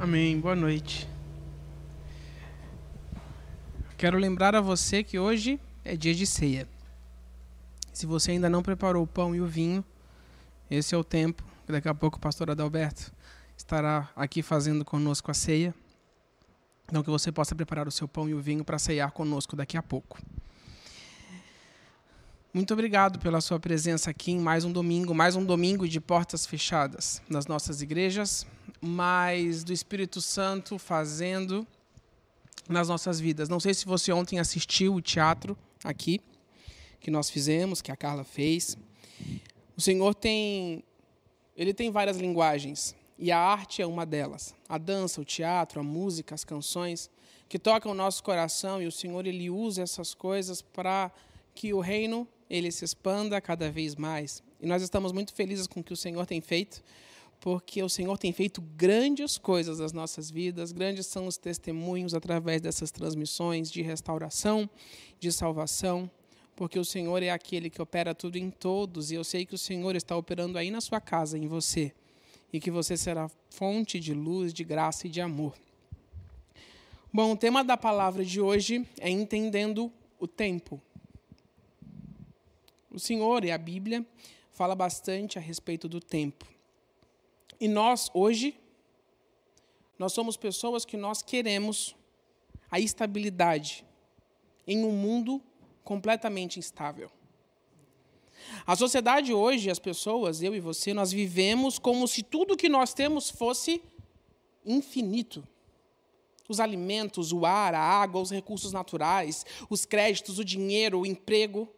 Amém. Boa noite. Quero lembrar a você que hoje é dia de ceia. Se você ainda não preparou o pão e o vinho, esse é o tempo. Daqui a pouco o pastor Adalberto estará aqui fazendo conosco a ceia. Então que você possa preparar o seu pão e o vinho para ceiar conosco daqui a pouco. Muito obrigado pela sua presença aqui em mais um domingo, mais um domingo de portas fechadas nas nossas igrejas, mais do Espírito Santo fazendo nas nossas vidas. Não sei se você ontem assistiu o teatro aqui que nós fizemos, que a Carla fez. O Senhor tem ele tem várias linguagens e a arte é uma delas. A dança, o teatro, a música, as canções que tocam o nosso coração e o Senhor ele usa essas coisas para que o reino ele se expanda cada vez mais. E nós estamos muito felizes com o que o Senhor tem feito, porque o Senhor tem feito grandes coisas nas nossas vidas, grandes são os testemunhos através dessas transmissões de restauração, de salvação, porque o Senhor é aquele que opera tudo em todos, e eu sei que o Senhor está operando aí na sua casa, em você, e que você será fonte de luz, de graça e de amor. Bom, o tema da palavra de hoje é entendendo o tempo. O Senhor e a Bíblia fala bastante a respeito do tempo. E nós hoje nós somos pessoas que nós queremos a estabilidade em um mundo completamente instável. A sociedade hoje, as pessoas, eu e você, nós vivemos como se tudo que nós temos fosse infinito. Os alimentos, o ar, a água, os recursos naturais, os créditos, o dinheiro, o emprego.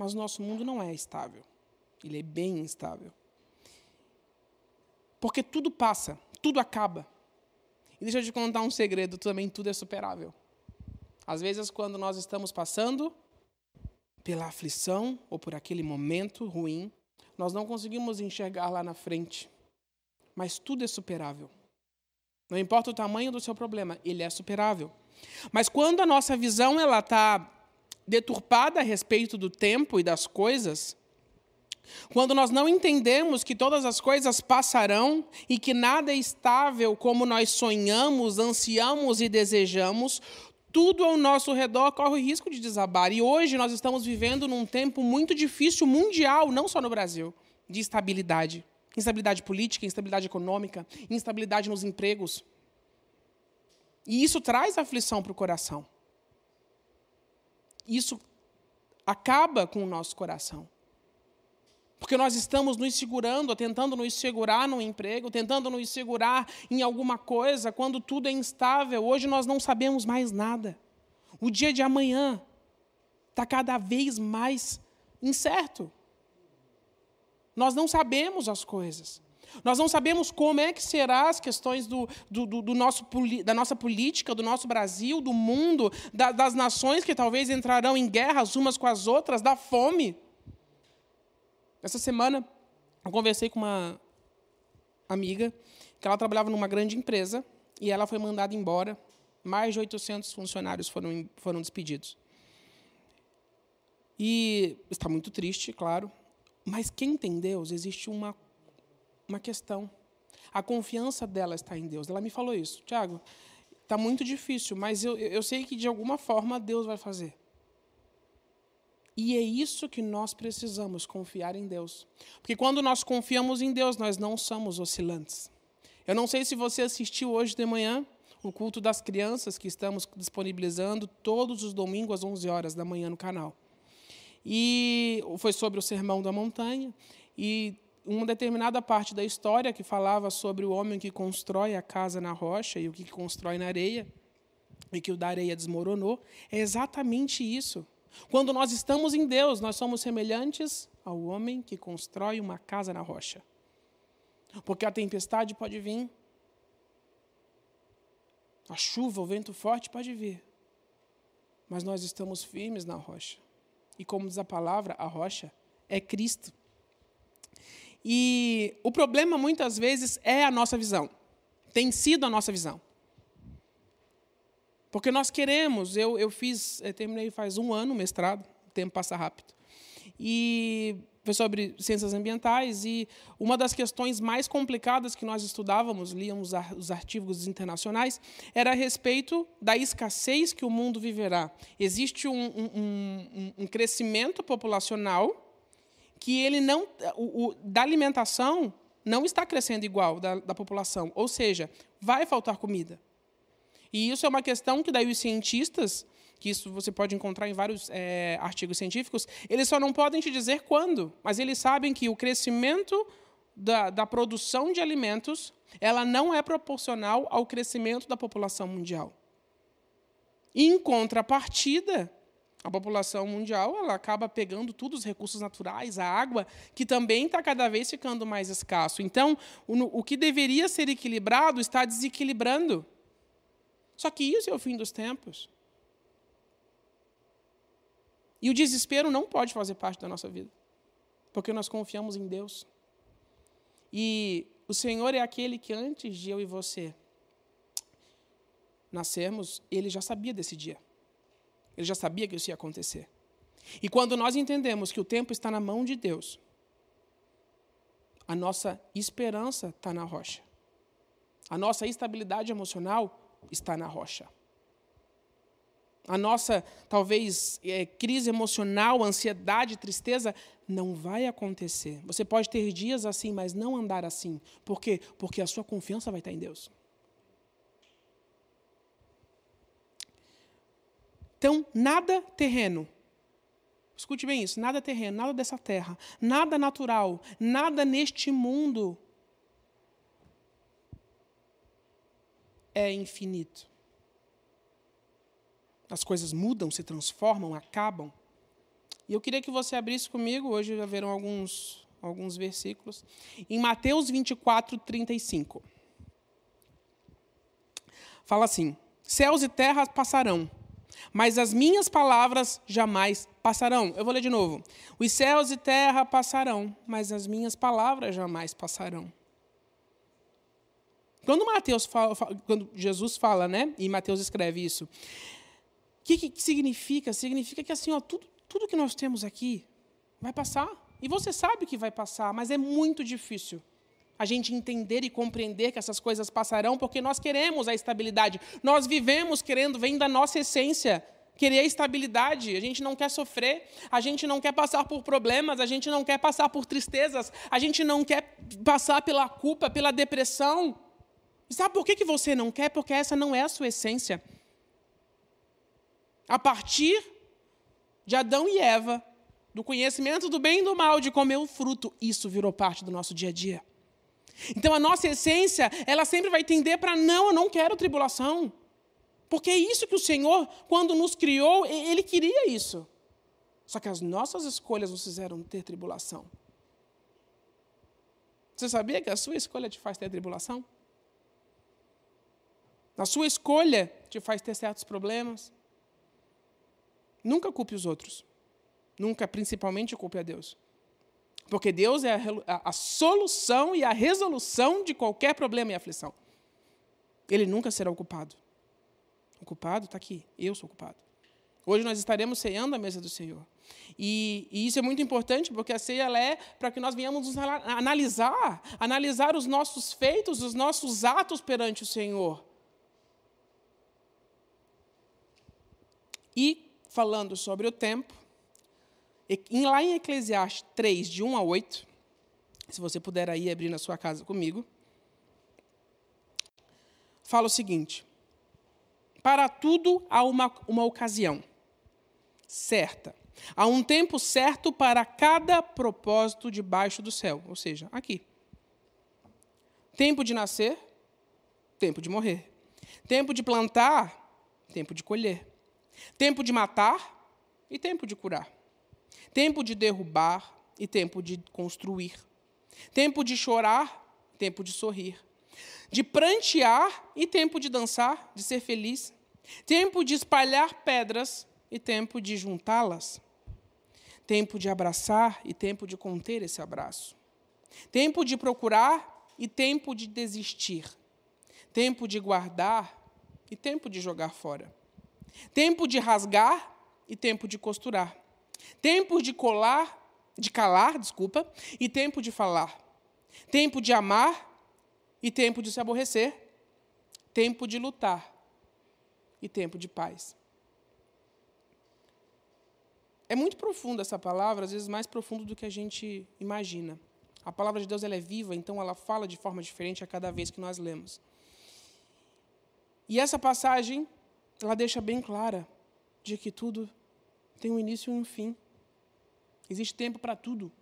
Mas o nosso mundo não é estável. Ele é bem instável. Porque tudo passa, tudo acaba. E deixa eu te contar um segredo, também tudo é superável. Às vezes, quando nós estamos passando pela aflição ou por aquele momento ruim, nós não conseguimos enxergar lá na frente. Mas tudo é superável. Não importa o tamanho do seu problema, ele é superável. Mas quando a nossa visão ela está deturpada a respeito do tempo e das coisas, quando nós não entendemos que todas as coisas passarão e que nada é estável como nós sonhamos, ansiamos e desejamos, tudo ao nosso redor corre o risco de desabar. E hoje nós estamos vivendo num tempo muito difícil mundial, não só no Brasil, de instabilidade. Instabilidade política, instabilidade econômica, instabilidade nos empregos. E isso traz aflição para o coração isso acaba com o nosso coração. Porque nós estamos nos segurando, tentando nos segurar no emprego, tentando nos segurar em alguma coisa, quando tudo é instável. Hoje nós não sabemos mais nada. O dia de amanhã está cada vez mais incerto. Nós não sabemos as coisas. Nós não sabemos como é que será as questões do, do, do nosso, da nossa política, do nosso Brasil, do mundo, da, das nações que talvez entrarão em guerras umas com as outras, da fome. Essa semana eu conversei com uma amiga que ela trabalhava numa grande empresa e ela foi mandada embora. Mais de 800 funcionários foram, foram despedidos. E está muito triste, claro, mas quem tem Deus, existe uma uma questão. A confiança dela está em Deus. Ela me falou isso. Tiago, está muito difícil, mas eu, eu sei que de alguma forma Deus vai fazer. E é isso que nós precisamos, confiar em Deus. Porque quando nós confiamos em Deus, nós não somos oscilantes. Eu não sei se você assistiu hoje de manhã o culto das crianças que estamos disponibilizando todos os domingos às 11 horas da manhã no canal. E foi sobre o Sermão da Montanha. E uma determinada parte da história que falava sobre o homem que constrói a casa na rocha e o que constrói na areia, e que o da areia desmoronou, é exatamente isso. Quando nós estamos em Deus, nós somos semelhantes ao homem que constrói uma casa na rocha. Porque a tempestade pode vir, a chuva, o vento forte pode vir, mas nós estamos firmes na rocha. E como diz a palavra, a rocha é Cristo. E o problema, muitas vezes, é a nossa visão. Tem sido a nossa visão. Porque nós queremos, eu, eu fiz, eu terminei faz um ano o mestrado, o tempo passa rápido. E foi sobre ciências ambientais e uma das questões mais complicadas que nós estudávamos, líamos os artigos internacionais, era a respeito da escassez que o mundo viverá. Existe um, um, um, um crescimento populacional que ele não, o, o, da alimentação não está crescendo igual da, da população, ou seja, vai faltar comida. E isso é uma questão que daí os cientistas que isso você pode encontrar em vários é, artigos científicos, eles só não podem te dizer quando, mas eles sabem que o crescimento da, da produção de alimentos ela não é proporcional ao crescimento da população mundial. Em contrapartida, a população mundial ela acaba pegando todos os recursos naturais, a água, que também está cada vez ficando mais escasso. Então, o, o que deveria ser equilibrado está desequilibrando. Só que isso é o fim dos tempos. E o desespero não pode fazer parte da nossa vida, porque nós confiamos em Deus. E o Senhor é aquele que antes de eu e você nascermos, ele já sabia desse dia. Ele já sabia que isso ia acontecer. E quando nós entendemos que o tempo está na mão de Deus, a nossa esperança está na rocha. A nossa estabilidade emocional está na rocha. A nossa, talvez, é, crise emocional, ansiedade, tristeza, não vai acontecer. Você pode ter dias assim, mas não andar assim. Por quê? Porque a sua confiança vai estar em Deus. Então, nada terreno. Escute bem isso: nada terreno, nada dessa terra, nada natural, nada neste mundo é infinito. As coisas mudam, se transformam, acabam. E eu queria que você abrisse comigo, hoje haverão alguns, alguns versículos, em Mateus 24, 35. Fala assim: Céus e terras passarão, mas as minhas palavras jamais passarão. Eu vou ler de novo. Os céus e terra passarão, mas as minhas palavras jamais passarão. Quando Mateus fala, quando Jesus fala, né? E Mateus escreve isso. O que, que significa? Significa que assim, ó, tudo, tudo que nós temos aqui vai passar. E você sabe que vai passar, mas é muito difícil a gente entender e compreender que essas coisas passarão, porque nós queremos a estabilidade. Nós vivemos querendo, vem da nossa essência, querer estabilidade. A gente não quer sofrer, a gente não quer passar por problemas, a gente não quer passar por tristezas, a gente não quer passar pela culpa, pela depressão. E sabe por que, que você não quer? Porque essa não é a sua essência. A partir de Adão e Eva, do conhecimento do bem e do mal, de comer o fruto, isso virou parte do nosso dia a dia. Então a nossa essência, ela sempre vai tender para não, eu não quero tribulação. Porque é isso que o Senhor, quando nos criou, Ele queria isso. Só que as nossas escolhas nos fizeram ter tribulação. Você sabia que a sua escolha te faz ter tribulação? A sua escolha te faz ter certos problemas. Nunca culpe os outros. Nunca, principalmente, culpe a Deus. Porque Deus é a, a, solução e a resolução de qualquer problema e aflição. Ele nunca será o culpado. O culpado está aqui. Eu sou o culpado. Hoje nós estaremos ceando a mesa do Senhor. E, e isso é muito importante, porque a ceia é para que nós venhamos nos analisar, analisar os nossos feitos, os nossos atos perante o Senhor. E falando sobre o tempo. E, lá em Eclesiastes 3, de 1 a 8, se você puder aí abrir na sua casa comigo, fala o seguinte: Para tudo há uma, uma ocasião certa. Há um tempo certo para cada propósito debaixo do céu, ou seja, aqui. Tempo de nascer, tempo de morrer. Tempo de plantar, tempo de colher. Tempo de matar e tempo de curar. Tempo de derrubar e tempo de construir. Tempo de chorar, tempo de sorrir. De prantear e tempo de dançar, de ser feliz. Tempo de espalhar pedras e tempo de juntá-las. Tempo de abraçar e tempo de conter esse abraço. Tempo de procurar e tempo de desistir. Tempo de guardar e tempo de jogar fora Tempo de rasgar e tempo de costurar. Tempo de colar de calar, desculpa, e tempo de falar. Tempo de amar e tempo de se aborrecer. Tempo de lutar e tempo de paz. É muito profunda essa palavra, às vezes mais profundo do que a gente imagina. A palavra de Deus ela é viva, então ela fala de forma diferente a cada vez que nós lemos. E essa passagem, ela deixa bem clara de que tudo tem um início e um fim. Existe tempo para tudo.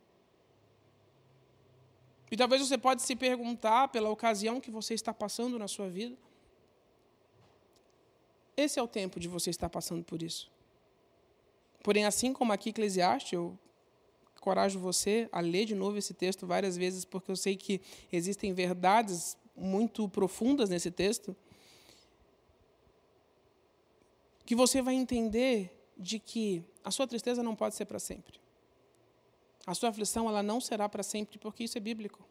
E talvez você pode se perguntar pela ocasião que você está passando na sua vida. Esse é o tempo de você estar passando por isso. Porém, assim como aqui Eclesiastes, eu encorajo você a ler de novo esse texto várias vezes, porque eu sei que existem verdades muito profundas nesse texto, que você vai entender de que a sua tristeza não pode ser para sempre. A sua aflição ela não será para sempre, porque isso é bíblico.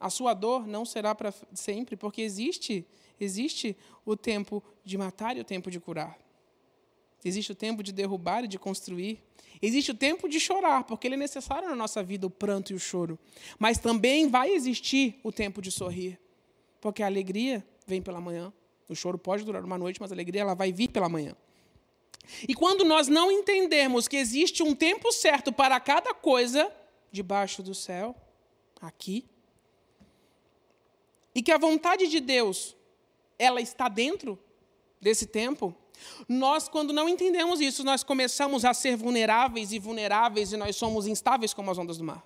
A sua dor não será para sempre, porque existe existe o tempo de matar e o tempo de curar. Existe o tempo de derrubar e de construir. Existe o tempo de chorar, porque ele é necessário na nossa vida o pranto e o choro. Mas também vai existir o tempo de sorrir, porque a alegria vem pela manhã. O choro pode durar uma noite, mas a alegria ela vai vir pela manhã. E quando nós não entendermos que existe um tempo certo para cada coisa debaixo do céu, aqui, e que a vontade de Deus ela está dentro desse tempo, nós, quando não entendemos isso, nós começamos a ser vulneráveis e vulneráveis e nós somos instáveis como as ondas do mar.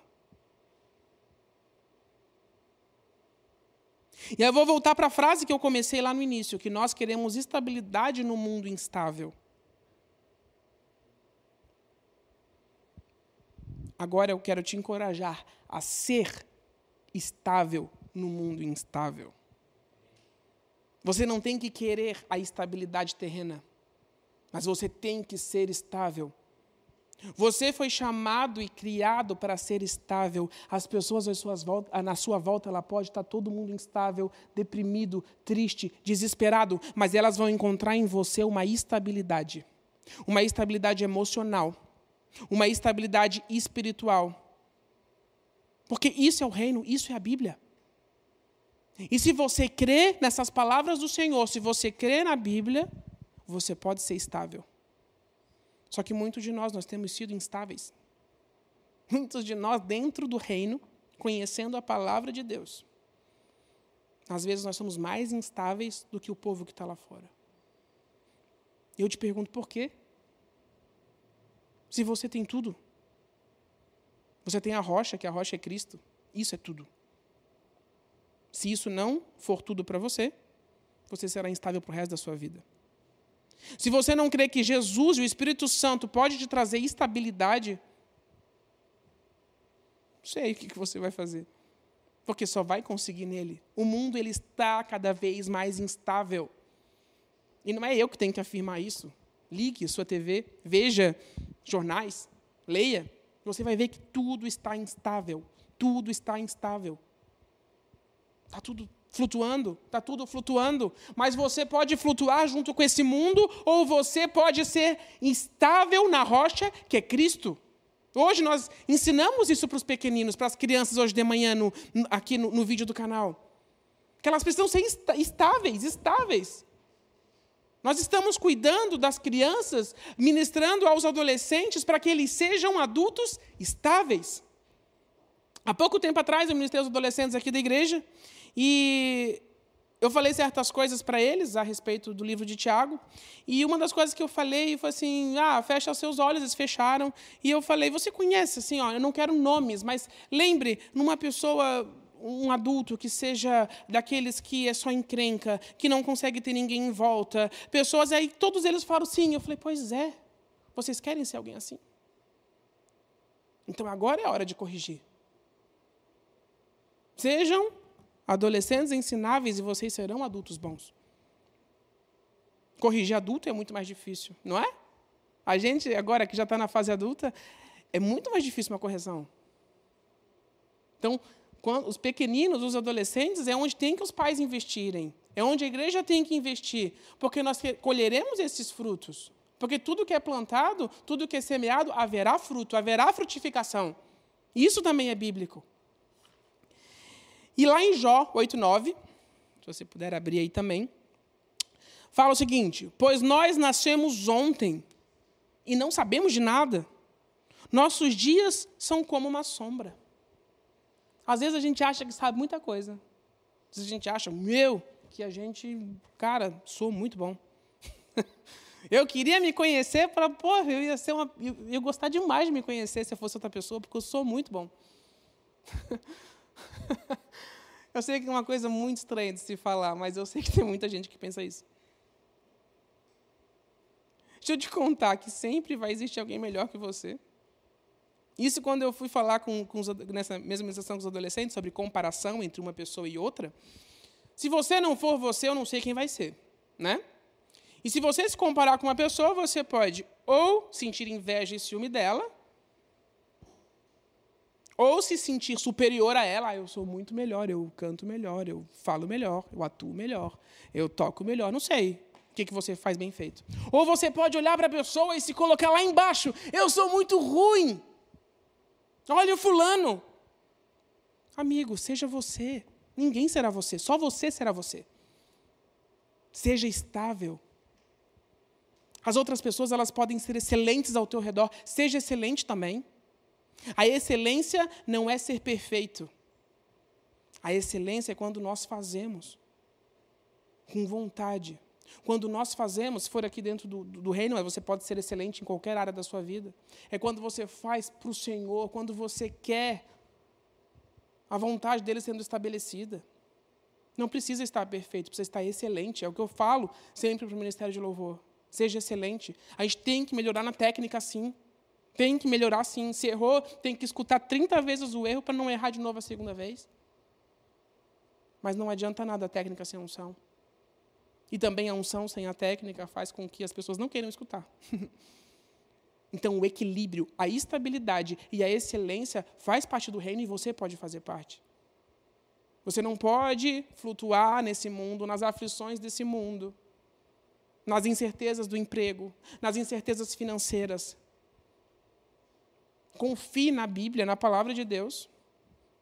E eu vou voltar para a frase que eu comecei lá no início, que nós queremos estabilidade no mundo instável. Agora eu quero te encorajar a ser estável no mundo instável. Você não tem que querer a estabilidade terrena, mas você tem que ser estável. Você foi chamado e criado para ser estável. As pessoas na sua volta, ela pode estar todo mundo instável, deprimido, triste, desesperado, mas elas vão encontrar em você uma estabilidade. Uma estabilidade emocional, uma estabilidade espiritual. Porque isso é o reino, isso é a Bíblia. E se você crê nessas palavras do Senhor, se você crê na Bíblia, você pode ser estável. Só que muitos de nós, nós temos sido instáveis. Muitos de nós, dentro do reino, conhecendo a palavra de Deus, às vezes nós somos mais instáveis do que o povo que está lá fora. Eu te pergunto por quê? Se você tem tudo, você tem a rocha, que a rocha é Cristo, isso é tudo. Se isso não for tudo para você, você será instável para o resto da sua vida. Se você não crê que Jesus e o Espírito Santo pode te trazer estabilidade, não sei o que você vai fazer. Porque só vai conseguir nele. O mundo ele está cada vez mais instável. E não é eu que tenho que afirmar isso. Ligue sua TV, veja jornais, leia. Você vai ver que tudo está instável. Tudo está instável. Está tudo flutuando, está tudo flutuando. Mas você pode flutuar junto com esse mundo, ou você pode ser instável na rocha, que é Cristo. Hoje nós ensinamos isso para os pequeninos, para as crianças hoje de manhã, no, aqui no, no vídeo do canal. Que elas precisam ser estáveis, estáveis. Nós estamos cuidando das crianças, ministrando aos adolescentes para que eles sejam adultos estáveis. Há pouco tempo atrás, eu ministrei aos adolescentes aqui da igreja, e eu falei certas coisas para eles a respeito do livro de Tiago. E uma das coisas que eu falei foi assim: ah, fecha os seus olhos, eles fecharam. E eu falei: você conhece, assim, ó, eu não quero nomes, mas lembre numa pessoa um adulto que seja daqueles que é só encrenca, que não consegue ter ninguém em volta. Pessoas aí, todos eles falaram sim. Eu falei, pois é. Vocês querem ser alguém assim? Então agora é a hora de corrigir. Sejam adolescentes ensináveis e vocês serão adultos bons. Corrigir adulto é muito mais difícil, não é? A gente, agora que já está na fase adulta, é muito mais difícil uma correção. Então, os pequeninos, os adolescentes, é onde tem que os pais investirem. É onde a igreja tem que investir. Porque nós colheremos esses frutos. Porque tudo que é plantado, tudo que é semeado, haverá fruto, haverá frutificação. Isso também é bíblico. E lá em Jó 8,9, se você puder abrir aí também, fala o seguinte: Pois nós nascemos ontem e não sabemos de nada. Nossos dias são como uma sombra. Às vezes a gente acha que sabe muita coisa. Às vezes a gente acha, meu, que a gente, cara, sou muito bom. eu queria me conhecer para, pô, eu ia ser uma, eu ia gostar demais de me conhecer se eu fosse outra pessoa, porque eu sou muito bom. eu sei que é uma coisa muito estranha de se falar, mas eu sei que tem muita gente que pensa isso. Deixa eu te contar que sempre vai existir alguém melhor que você. Isso quando eu fui falar com, com os, nessa mesma sessão com os adolescentes sobre comparação entre uma pessoa e outra. Se você não for você, eu não sei quem vai ser, né? E se você se comparar com uma pessoa, você pode ou sentir inveja e ciúme dela, ou se sentir superior a ela. Ah, eu sou muito melhor, eu canto melhor, eu falo melhor, eu atuo melhor, eu toco melhor, não sei o que, que você faz bem feito. Ou você pode olhar para a pessoa e se colocar lá embaixo. Eu sou muito ruim. Olha o fulano. Amigo, seja você. Ninguém será você, só você será você. Seja estável. As outras pessoas elas podem ser excelentes ao teu redor, seja excelente também. A excelência não é ser perfeito. A excelência é quando nós fazemos com vontade. Quando nós fazemos, se for aqui dentro do, do, reino, você pode ser excelente em qualquer área da sua vida. É quando você faz para o Senhor, quando você quer a vontade dele sendo estabelecida. Não precisa estar perfeito, precisa estar excelente. É o que eu falo sempre para o Ministério de Louvor. Seja excelente. A gente tem que melhorar na técnica, sim. Tem que melhorar, sim. Se errou, tem que escutar 30 vezes o erro para não errar de novo a segunda vez. Mas não adianta nada a técnica sem unção. E também a unção sem a técnica faz com que as pessoas não queiram escutar. então, o equilíbrio, a estabilidade e a excelência faz parte do reino e você pode fazer parte. Você não pode flutuar nesse mundo, nas aflições desse mundo, nas incertezas do emprego, nas incertezas financeiras. Confie na Bíblia, na palavra de Deus.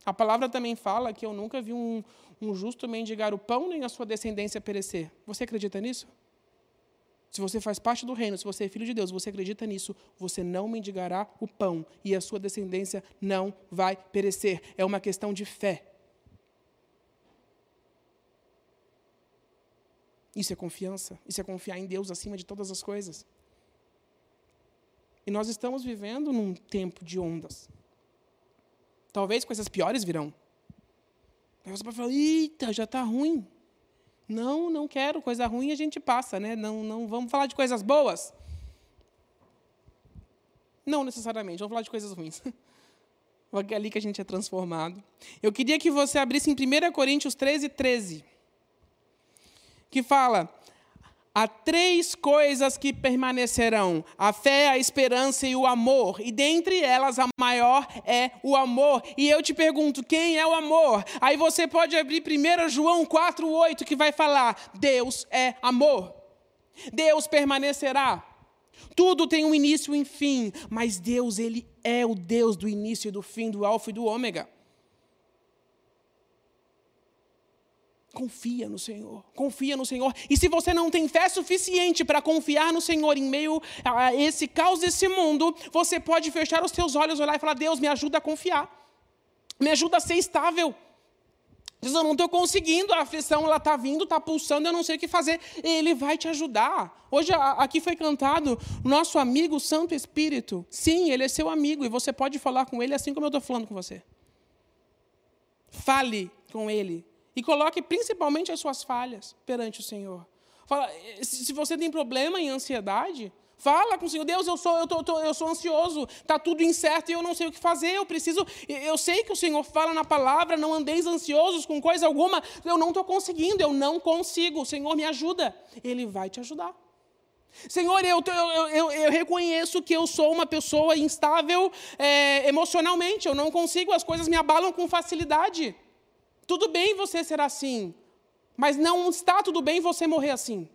A palavra também fala que eu nunca vi um, um justo mendigar o pão nem a sua descendência perecer. Você acredita nisso? Se você faz parte do reino, se você é filho de Deus, você acredita nisso, você não mendigará o pão e a sua descendência não vai perecer. É uma questão de fé. Isso é confiança, isso é confiar em Deus acima de todas as coisas. E nós estamos vivendo num tempo de ondas. Talvez coisas piores virão. Aí você pode falar, eita, já está ruim. Não, não quero, coisa ruim a gente passa, né? Não, não vamos falar de coisas boas. Não necessariamente, vamos falar de coisas ruins. É ali que a gente é transformado. Eu queria que você abrisse em 1 Coríntios 13, 13. Que fala: Há três coisas que permanecerão: a fé, a esperança e o amor. E dentre elas, a maior é o amor. E eu te pergunto: quem é o amor? Aí você pode abrir 1 João 4,8, que vai falar: Deus é amor. Deus permanecerá. Tudo tem um início e um fim, mas Deus, Ele é o Deus do início e do fim, do alfa e do ômega. Confia no Senhor, confia no Senhor. E se você não tem fé suficiente para confiar no Senhor em meio a esse caos desse mundo, você pode fechar os seus olhos, olhar e falar: Deus, me ajuda a confiar, me ajuda a ser estável. Deus, eu não estou conseguindo, a aflição ela está vindo, está pulsando, eu não sei o que fazer. Ele vai te ajudar. Hoje aqui foi cantado nosso amigo Santo Espírito. Sim, ele é seu amigo e você pode falar com ele assim como eu estou falando com você. Fale com ele e coloque principalmente as suas falhas perante o Senhor. Fala, se você tem problema em ansiedade, fala com o Senhor. Deus, eu sou, eu, tô, eu sou ansioso, está tudo incerto e eu não sei o que fazer. Eu preciso. Eu sei que o Senhor fala na palavra, não andeis ansiosos com coisa alguma. Eu não estou conseguindo, eu não consigo. O Senhor me ajuda. Ele vai te ajudar. Senhor, eu, eu, eu, eu, reconheço que eu sou uma pessoa instável é, emocionalmente, eu não consigo, as coisas me abalam com facilidade. Tudo bem você ser assim, mas não está tudo bem você morrer assim.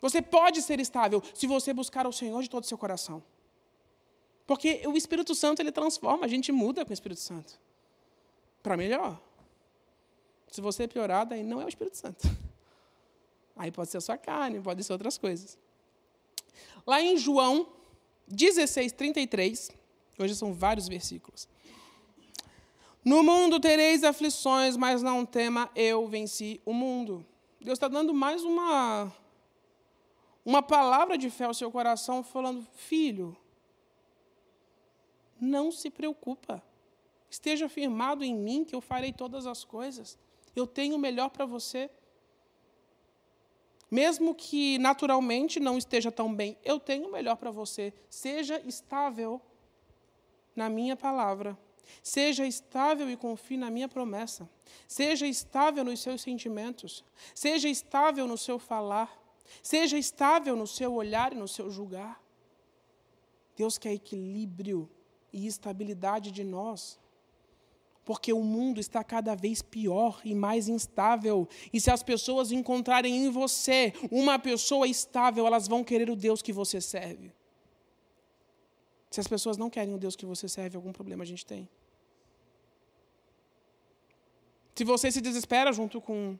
Você pode ser estável se você buscar o Senhor de todo o seu coração. Porque o Espírito Santo ele transforma, a gente muda com o Espírito Santo. Para melhor. Se você piorar, daí não é o Espírito Santo. Aí pode ser a sua carne, pode ser outras coisas. Lá em João 16, 33, hoje são vários versículos. No mundo tereis aflições, mas não tema, eu venci o mundo. Deus está dando mais uma, uma palavra de fé ao seu coração, falando: Filho, não se preocupa. Esteja firmado em mim, que eu farei todas as coisas. Eu tenho o melhor para você. Mesmo que naturalmente não esteja tão bem, eu tenho o melhor para você. Seja estável na minha palavra. Seja estável e confie na minha promessa. Seja estável nos seus sentimentos. Seja estável no seu falar. Seja estável no seu olhar e no seu julgar. Deus quer equilíbrio e estabilidade de nós. Porque o mundo está cada vez pior e mais instável. E se as pessoas encontrarem em você uma pessoa estável, elas vão querer o Deus que você serve. Se as pessoas não querem o Deus que você serve, algum problema a gente tem. Se você se desespera junto com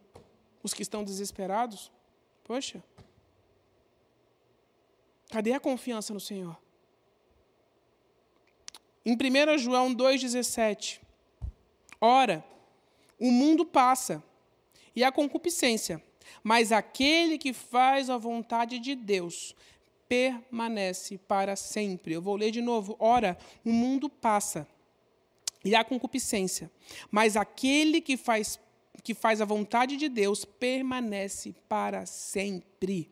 os que estão desesperados, poxa, cadê a confiança no Senhor? Em 1 João 2,17, ora, o mundo passa e a concupiscência, mas aquele que faz a vontade de Deus permanece para sempre. Eu vou ler de novo. Ora, o mundo passa e a concupiscência, mas aquele que faz que faz a vontade de Deus permanece para sempre.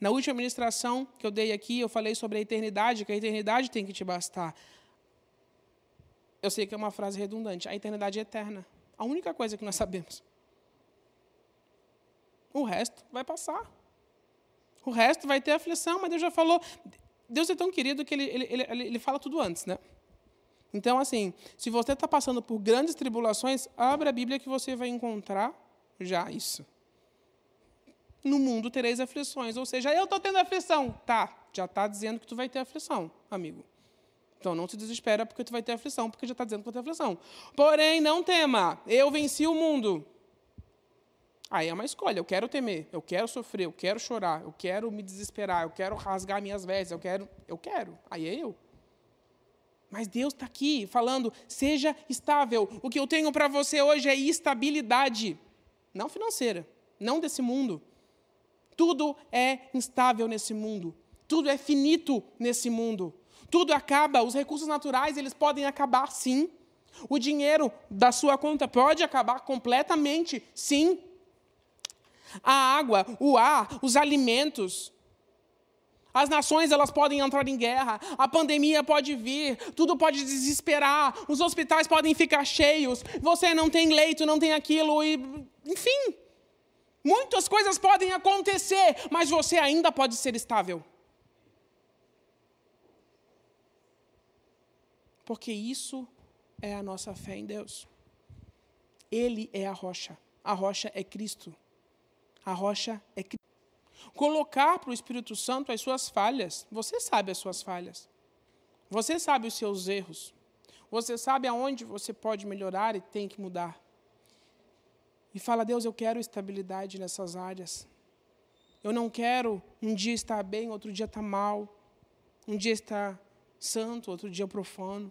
Na última ministração que eu dei aqui, eu falei sobre a eternidade, que a eternidade tem que te bastar. Eu sei que é uma frase redundante. A eternidade é eterna. A única coisa que nós sabemos. O resto vai passar. O resto vai ter aflição, mas Deus já falou. Deus é tão querido que ele, ele, ele, ele fala tudo antes, né? Então, assim, se você está passando por grandes tribulações, abra a Bíblia que você vai encontrar já isso. No mundo tereis aflições. Ou seja, eu estou tendo aflição. Tá, já está dizendo que tu vai ter aflição, amigo. Então não se desespera porque tu vai ter aflição, porque já está dizendo que vai ter aflição. Porém, não tema, eu venci o mundo. Aí é uma escolha. Eu quero temer, eu quero sofrer, eu quero chorar, eu quero me desesperar, eu quero rasgar minhas vestes, eu quero, eu quero. Aí é eu. Mas Deus está aqui falando: seja estável. O que eu tenho para você hoje é estabilidade, não financeira, não desse mundo. Tudo é instável nesse mundo. Tudo é finito nesse mundo. Tudo acaba. Os recursos naturais eles podem acabar, sim. O dinheiro da sua conta pode acabar completamente, sim a água, o ar, os alimentos. As nações elas podem entrar em guerra, a pandemia pode vir, tudo pode desesperar, os hospitais podem ficar cheios, você não tem leito, não tem aquilo, e, enfim. Muitas coisas podem acontecer, mas você ainda pode ser estável. Porque isso é a nossa fé em Deus. Ele é a rocha. A rocha é Cristo. A rocha é Cristo. Colocar para o Espírito Santo as suas falhas. Você sabe as suas falhas. Você sabe os seus erros. Você sabe aonde você pode melhorar e tem que mudar. E fala, Deus, eu quero estabilidade nessas áreas. Eu não quero um dia estar bem, outro dia estar mal. Um dia estar santo, outro dia profano.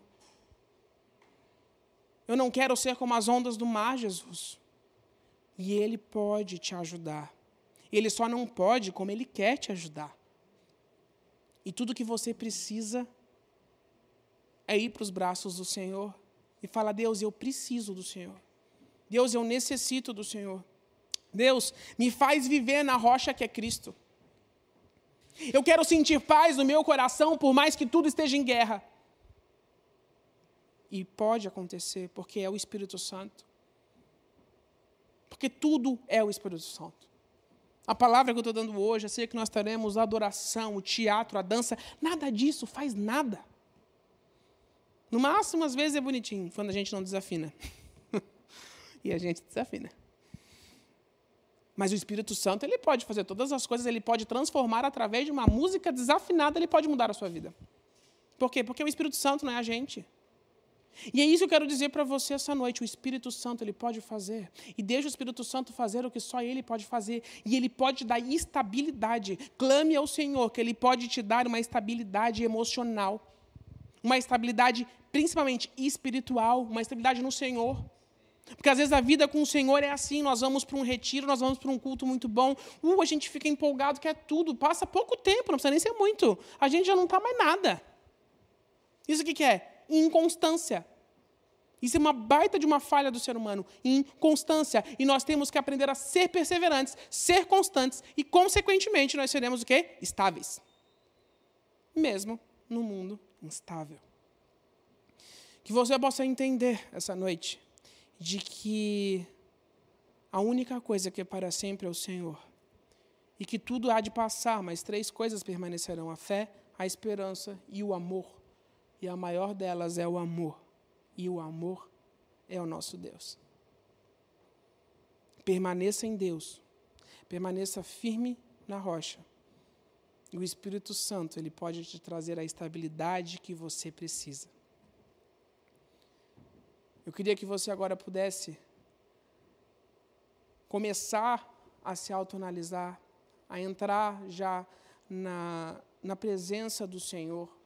Eu não quero ser como as ondas do mar, Jesus. E Ele pode te ajudar. Ele só não pode como Ele quer te ajudar. E tudo que você precisa é ir para os braços do Senhor e falar: Deus, eu preciso do Senhor. Deus, eu necessito do Senhor. Deus, me faz viver na rocha que é Cristo. Eu quero sentir paz no meu coração, por mais que tudo esteja em guerra. E pode acontecer, porque é o Espírito Santo. Porque tudo é o Espírito Santo. A palavra que eu estou dando hoje, eu sei que nós teremos a adoração, o teatro, a dança, nada disso faz nada. No máximo, às vezes é bonitinho, quando a gente não desafina. e a gente desafina. Mas o Espírito Santo, ele pode fazer todas as coisas, ele pode transformar através de uma música desafinada, ele pode mudar a sua vida. Por quê? Porque o Espírito Santo não é a gente. E é isso que eu quero dizer para você essa noite. O Espírito Santo ele pode fazer. E deixa o Espírito Santo fazer o que só ele pode fazer. E ele pode dar estabilidade. Clame ao Senhor que ele pode te dar uma estabilidade emocional. Uma estabilidade principalmente espiritual, uma estabilidade no Senhor. Porque às vezes a vida com o Senhor é assim, nós vamos para um retiro, nós vamos para um culto muito bom, uh, a gente fica empolgado, quer tudo, passa pouco tempo, não precisa nem ser muito, a gente já não está mais nada. Isso o que é? Inconstância. Isso é uma baita de uma falha do ser humano, inconstância. E nós temos que aprender a ser perseverantes, ser constantes e, consequentemente, nós seremos o quê? Estáveis. Mesmo no mundo instável. Que você possa entender essa noite de que a única coisa que é para sempre é o Senhor. E que tudo há de passar, mas três coisas permanecerão: a fé, a esperança e o amor. E a maior delas é o amor. E o amor é o nosso Deus. Permaneça em Deus. Permaneça firme na rocha. E o Espírito Santo, ele pode te trazer a estabilidade que você precisa. Eu queria que você agora pudesse começar a se autoanalisar, a entrar já na, na presença do Senhor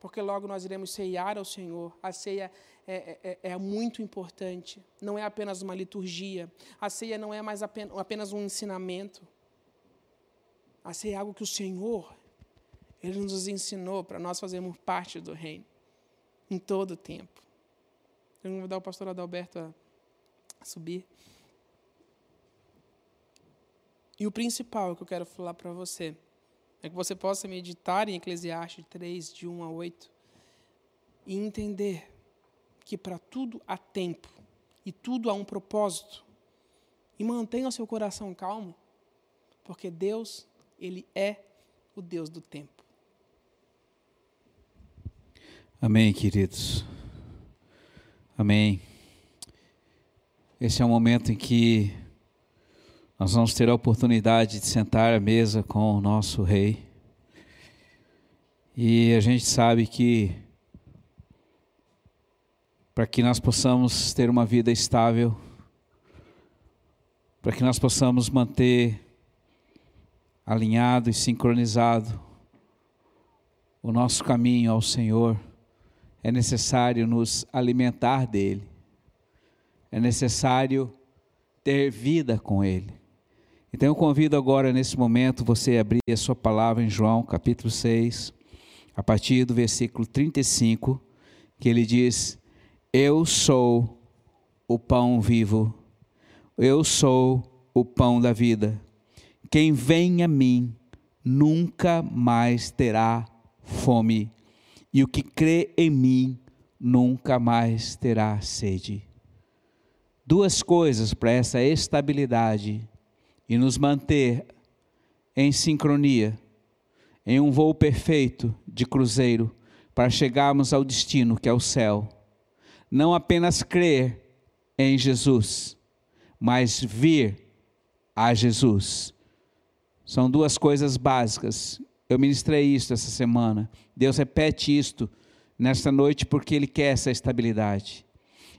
porque logo nós iremos ceiar ao Senhor. A ceia é, é, é, muito importante, não é apenas uma liturgia. A ceia não é mais apenas, um ensinamento. A ceia é algo que o Senhor, Ele nos ensinou para nós fazermos parte do reino, em todo o tempo. Eu vou dar o pastor Adalberto a subir. E o principal que eu quero falar para você é que você possa meditar em Eclesiastes 3, de 1 a 8, e entender que para tudo há tempo e tudo há um propósito. E mantenha o seu coração calmo, porque Deus, Ele é o Deus do tempo. Amém, queridos. Amém. Esse é o momento em que nós vamos ter a oportunidade de sentar à mesa com o nosso Rei. E a gente sabe que para que nós possamos ter uma vida estável, para que nós possamos manter alinhado e sincronizado o nosso caminho ao Senhor, é necessário nos alimentar dele, é necessário ter vida com ele. Então eu convido agora, nesse momento, você a abrir a sua palavra em João, capítulo 6, a partir do versículo 35, que ele diz: Eu sou o pão vivo, eu sou o pão da vida. Quem vem a mim nunca mais terá fome, e o que crê em mim nunca mais terá sede. Duas coisas para essa estabilidade e nos manter em sincronia, em um voo perfeito de cruzeiro, para chegarmos ao destino que é o céu. Não apenas crer em Jesus, mas vir a Jesus. São duas coisas básicas. Eu ministrei isso essa semana. Deus repete isto nesta noite porque Ele quer essa estabilidade.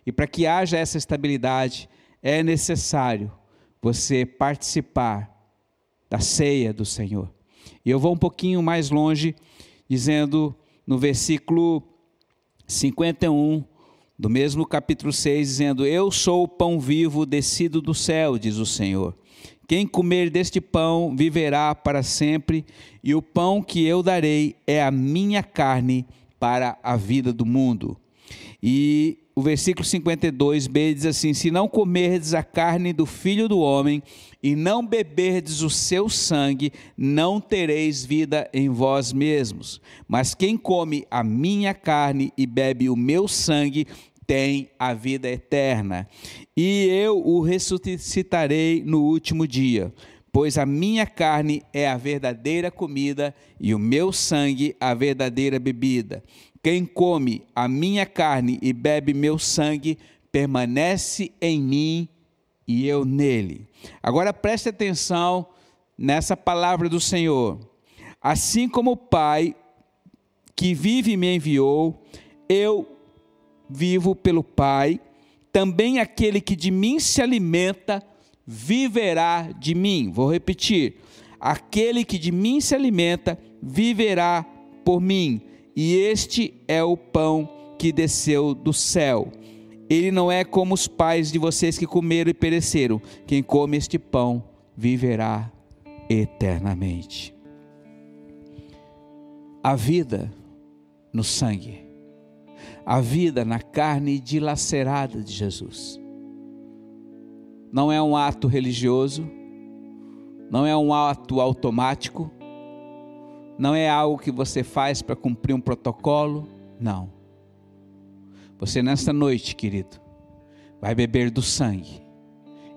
E para que haja essa estabilidade, é necessário você participar da ceia do Senhor. E eu vou um pouquinho mais longe, dizendo no versículo 51 do mesmo capítulo 6, dizendo: Eu sou o pão vivo descido do céu, diz o Senhor. Quem comer deste pão viverá para sempre, e o pão que eu darei é a minha carne para a vida do mundo. E o versículo 52b diz assim: Se não comerdes a carne do filho do homem e não beberdes o seu sangue, não tereis vida em vós mesmos. Mas quem come a minha carne e bebe o meu sangue, tem a vida eterna. E eu o ressuscitarei no último dia. Pois a minha carne é a verdadeira comida e o meu sangue a verdadeira bebida. Quem come a minha carne e bebe meu sangue permanece em mim e eu nele. Agora preste atenção nessa palavra do Senhor. Assim como o Pai que vive e me enviou, eu vivo pelo Pai, também aquele que de mim se alimenta viverá de mim. Vou repetir: aquele que de mim se alimenta viverá por mim, e este é o pão que desceu do céu. Ele não é como os pais de vocês que comeram e pereceram. Quem come este pão viverá eternamente. A vida no sangue, a vida na carne dilacerada de Jesus. Não é um ato religioso, não é um ato automático, não é algo que você faz para cumprir um protocolo, não. Você nesta noite, querido, vai beber do sangue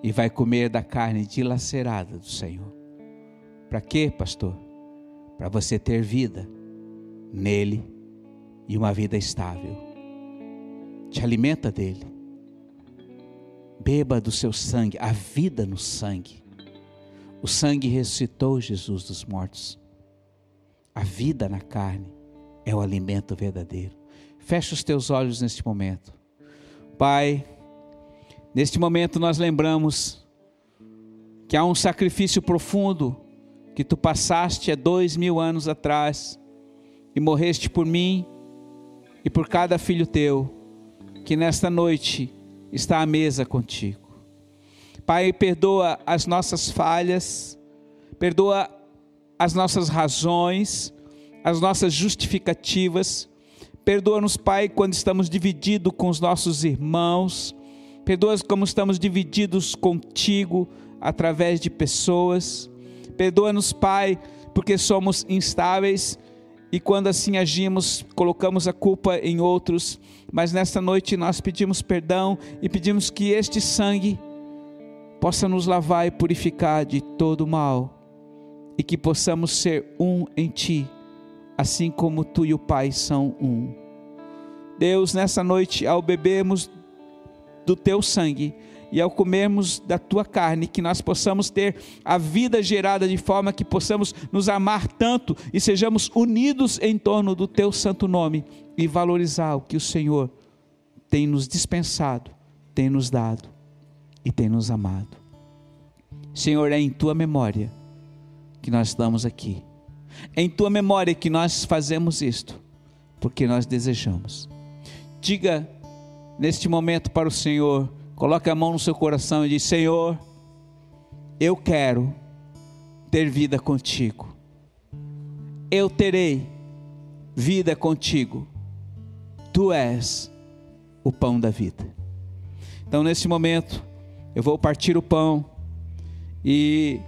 e vai comer da carne dilacerada do Senhor. Para quê, pastor? Para você ter vida nele e uma vida estável. Te alimenta dele. Beba do seu sangue, a vida no sangue. O sangue ressuscitou Jesus dos mortos. A vida na carne é o alimento verdadeiro. Fecha os teus olhos neste momento. Pai, neste momento nós lembramos que há um sacrifício profundo que tu passaste há dois mil anos atrás e morreste por mim e por cada filho teu, que nesta noite está à mesa contigo. Pai, perdoa as nossas falhas, perdoa as nossas razões, as nossas justificativas. Perdoa-nos, Pai, quando estamos divididos com os nossos irmãos. Perdoa-nos como estamos divididos contigo através de pessoas. Perdoa-nos, Pai, porque somos instáveis e quando assim agimos, colocamos a culpa em outros. Mas nesta noite nós pedimos perdão e pedimos que este sangue possa nos lavar e purificar de todo mal e que possamos ser um em Ti, assim como Tu e o Pai são um. Deus, nessa noite, ao bebermos do Teu sangue, e ao comermos da tua carne, que nós possamos ter a vida gerada de forma que possamos nos amar tanto e sejamos unidos em torno do teu santo nome e valorizar o que o Senhor tem nos dispensado, tem nos dado e tem nos amado. Senhor, é em tua memória que nós estamos aqui. É em tua memória que nós fazemos isto, porque nós desejamos. Diga neste momento para o Senhor, Coloque a mão no seu coração e diz: Senhor, eu quero ter vida contigo. Eu terei vida contigo. Tu és o pão da vida. Então, nesse momento, eu vou partir o pão e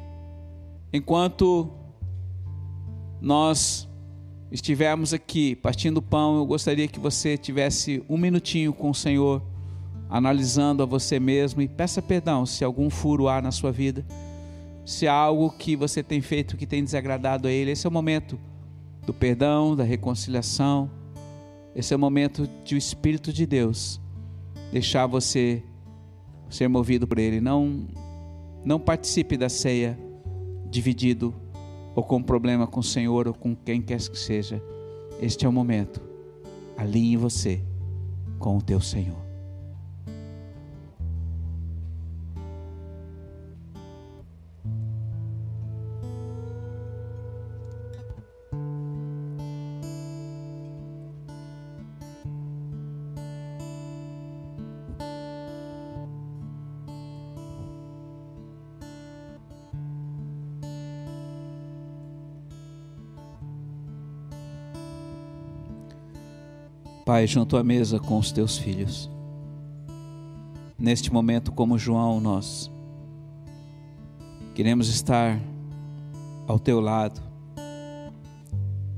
enquanto nós estivermos aqui partindo o pão, eu gostaria que você tivesse um minutinho com o Senhor analisando a você mesmo e peça perdão se algum furo há na sua vida, se há algo que você tem feito que tem desagradado a Ele. Esse é o momento do perdão, da reconciliação. Esse é o momento de o Espírito de Deus deixar você ser movido por Ele. Não, não participe da ceia dividido ou com problema com o Senhor ou com quem quer que seja. Este é o momento. Alinhe você com o teu Senhor. Pai, junto à mesa com os teus filhos. Neste momento, como João, nós queremos estar ao teu lado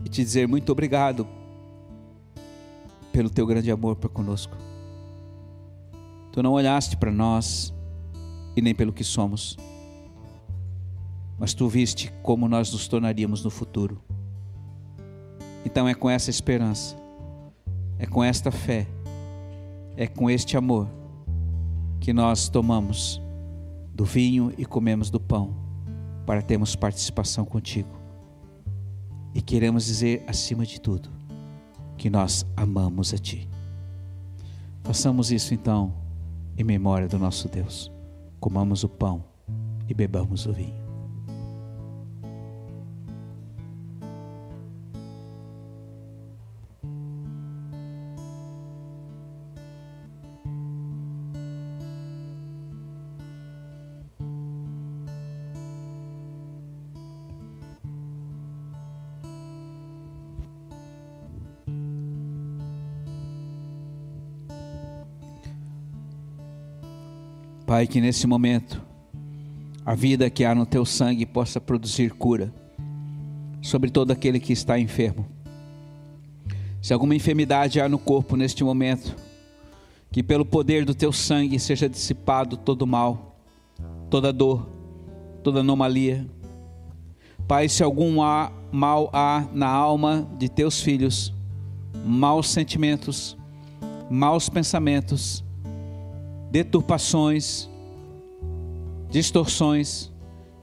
e te dizer muito obrigado pelo teu grande amor para conosco. Tu não olhaste para nós e nem pelo que somos, mas tu viste como nós nos tornaríamos no futuro. Então é com essa esperança é com esta fé, é com este amor que nós tomamos do vinho e comemos do pão, para termos participação contigo. E queremos dizer, acima de tudo, que nós amamos a Ti. Façamos isso então em memória do nosso Deus. Comamos o pão e bebamos o vinho. Pai, que nesse momento a vida que há no teu sangue possa produzir cura sobre todo aquele que está enfermo. Se alguma enfermidade há no corpo neste momento, que pelo poder do teu sangue seja dissipado todo mal, toda dor, toda anomalia. Pai, se algum mal há na alma de teus filhos, maus sentimentos, maus pensamentos, deturpações, distorções,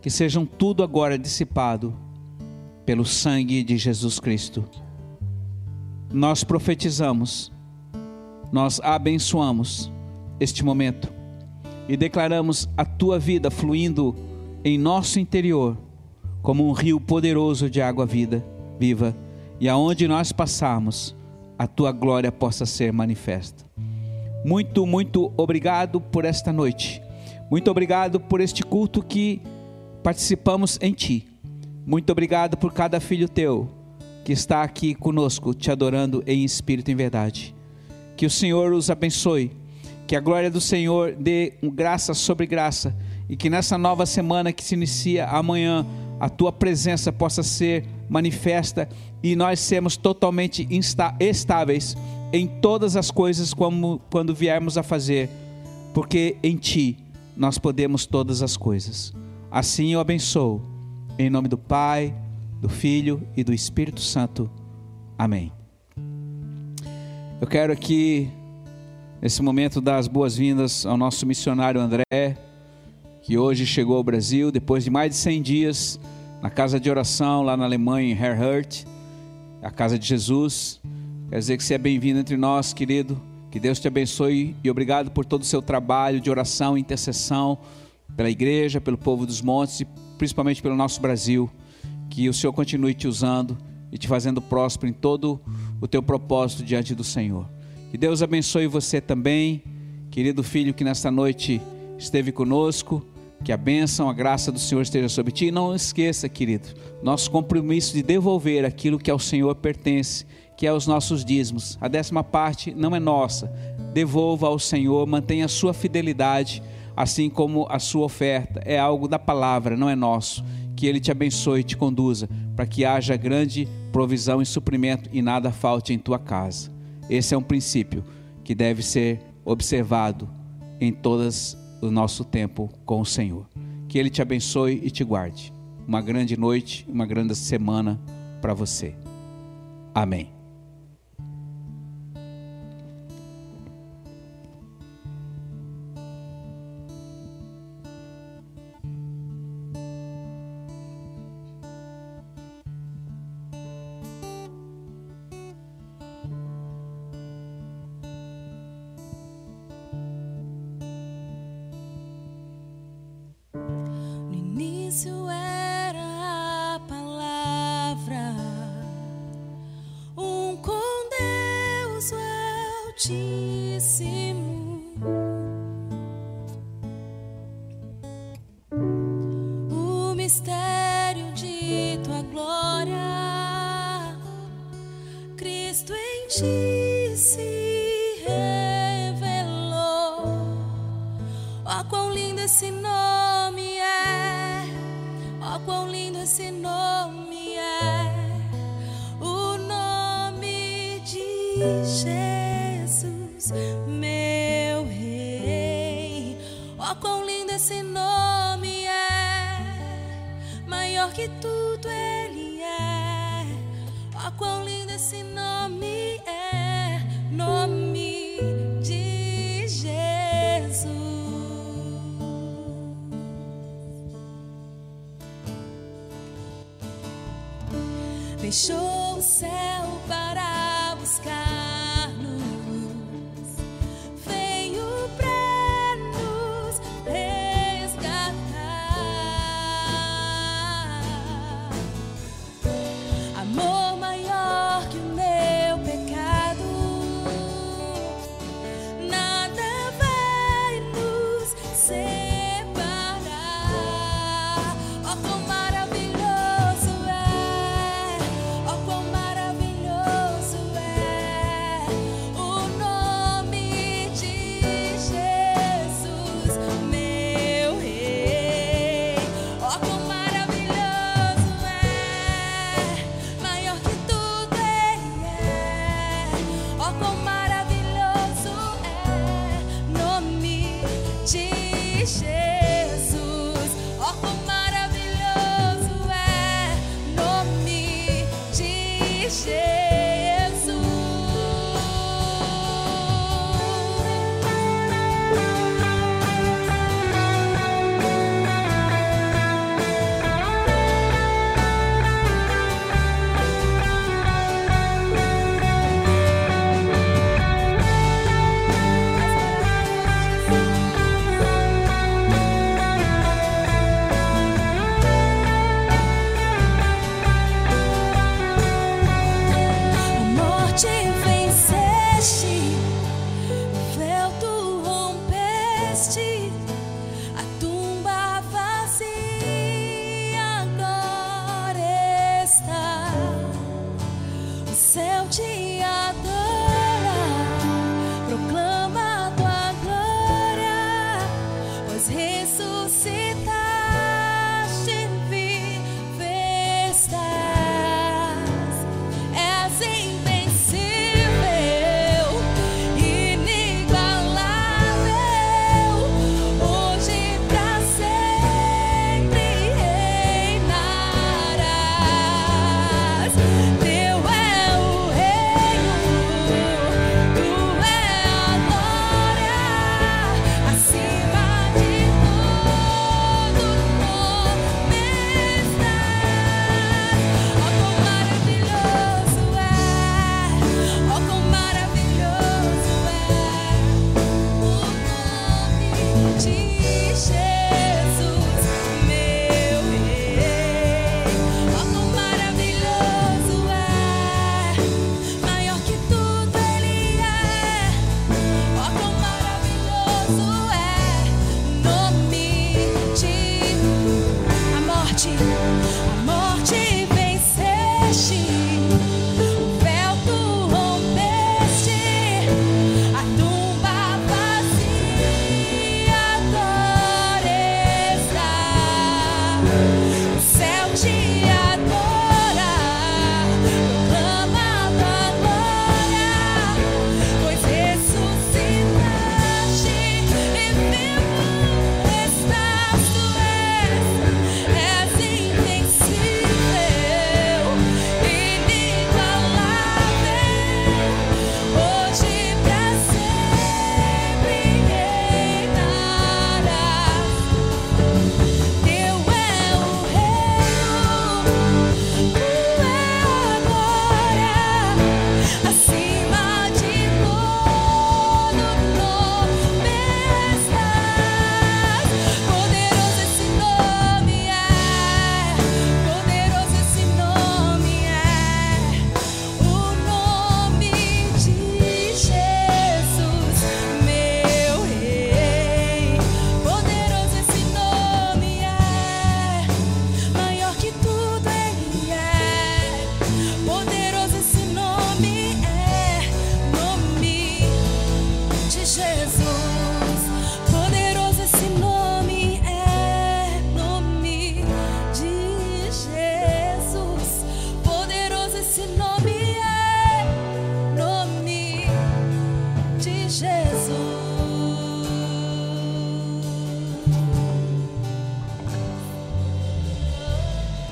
que sejam tudo agora dissipado pelo sangue de Jesus Cristo. Nós profetizamos, nós abençoamos este momento e declaramos a tua vida fluindo em nosso interior como um rio poderoso de água vida, viva, e aonde nós passarmos, a tua glória possa ser manifesta. Muito, muito obrigado por esta noite. Muito obrigado por este culto que participamos em Ti. Muito obrigado por cada filho teu que está aqui conosco, te adorando em espírito e em verdade. Que o Senhor os abençoe. Que a glória do Senhor dê graça sobre graça. E que nessa nova semana que se inicia amanhã, a tua presença possa ser manifesta e nós sermos totalmente estáveis em todas as coisas como quando viermos a fazer, porque em ti nós podemos todas as coisas. Assim eu abençoo em nome do Pai, do Filho e do Espírito Santo. Amém. Eu quero aqui nesse momento dar as boas-vindas ao nosso missionário André, que hoje chegou ao Brasil depois de mais de 100 dias na casa de oração lá na Alemanha em Herhurt, a casa de Jesus. Quer dizer que você é bem-vindo entre nós, querido. Que Deus te abençoe e obrigado por todo o seu trabalho de oração e intercessão pela igreja, pelo povo dos montes e principalmente pelo nosso Brasil. Que o Senhor continue te usando e te fazendo próspero em todo o teu propósito diante do Senhor. Que Deus abençoe você também, querido filho que nesta noite esteve conosco. Que a bênção, a graça do Senhor esteja sobre ti. E não esqueça, querido, nosso compromisso de devolver aquilo que ao Senhor pertence que é os nossos dízimos. A décima parte não é nossa. Devolva ao Senhor, mantenha a sua fidelidade, assim como a sua oferta. É algo da palavra, não é nosso. Que Ele te abençoe e te conduza, para que haja grande provisão e suprimento e nada falte em tua casa. Esse é um princípio que deve ser observado em todas o nosso tempo com o Senhor. Que Ele te abençoe e te guarde. Uma grande noite, uma grande semana para você. Amém. mistério de tua glória, Cristo em ti se revelou. Ó, oh, quão lindo esse nome é! Ó, oh, quão lindo esse nome é! O nome de Jesus, meu Rei. Ó, oh, quão lindo esse nome! que tudo ele é. Ó, oh, quão lindo esse nome é, nome de Jesus. Deixou o céu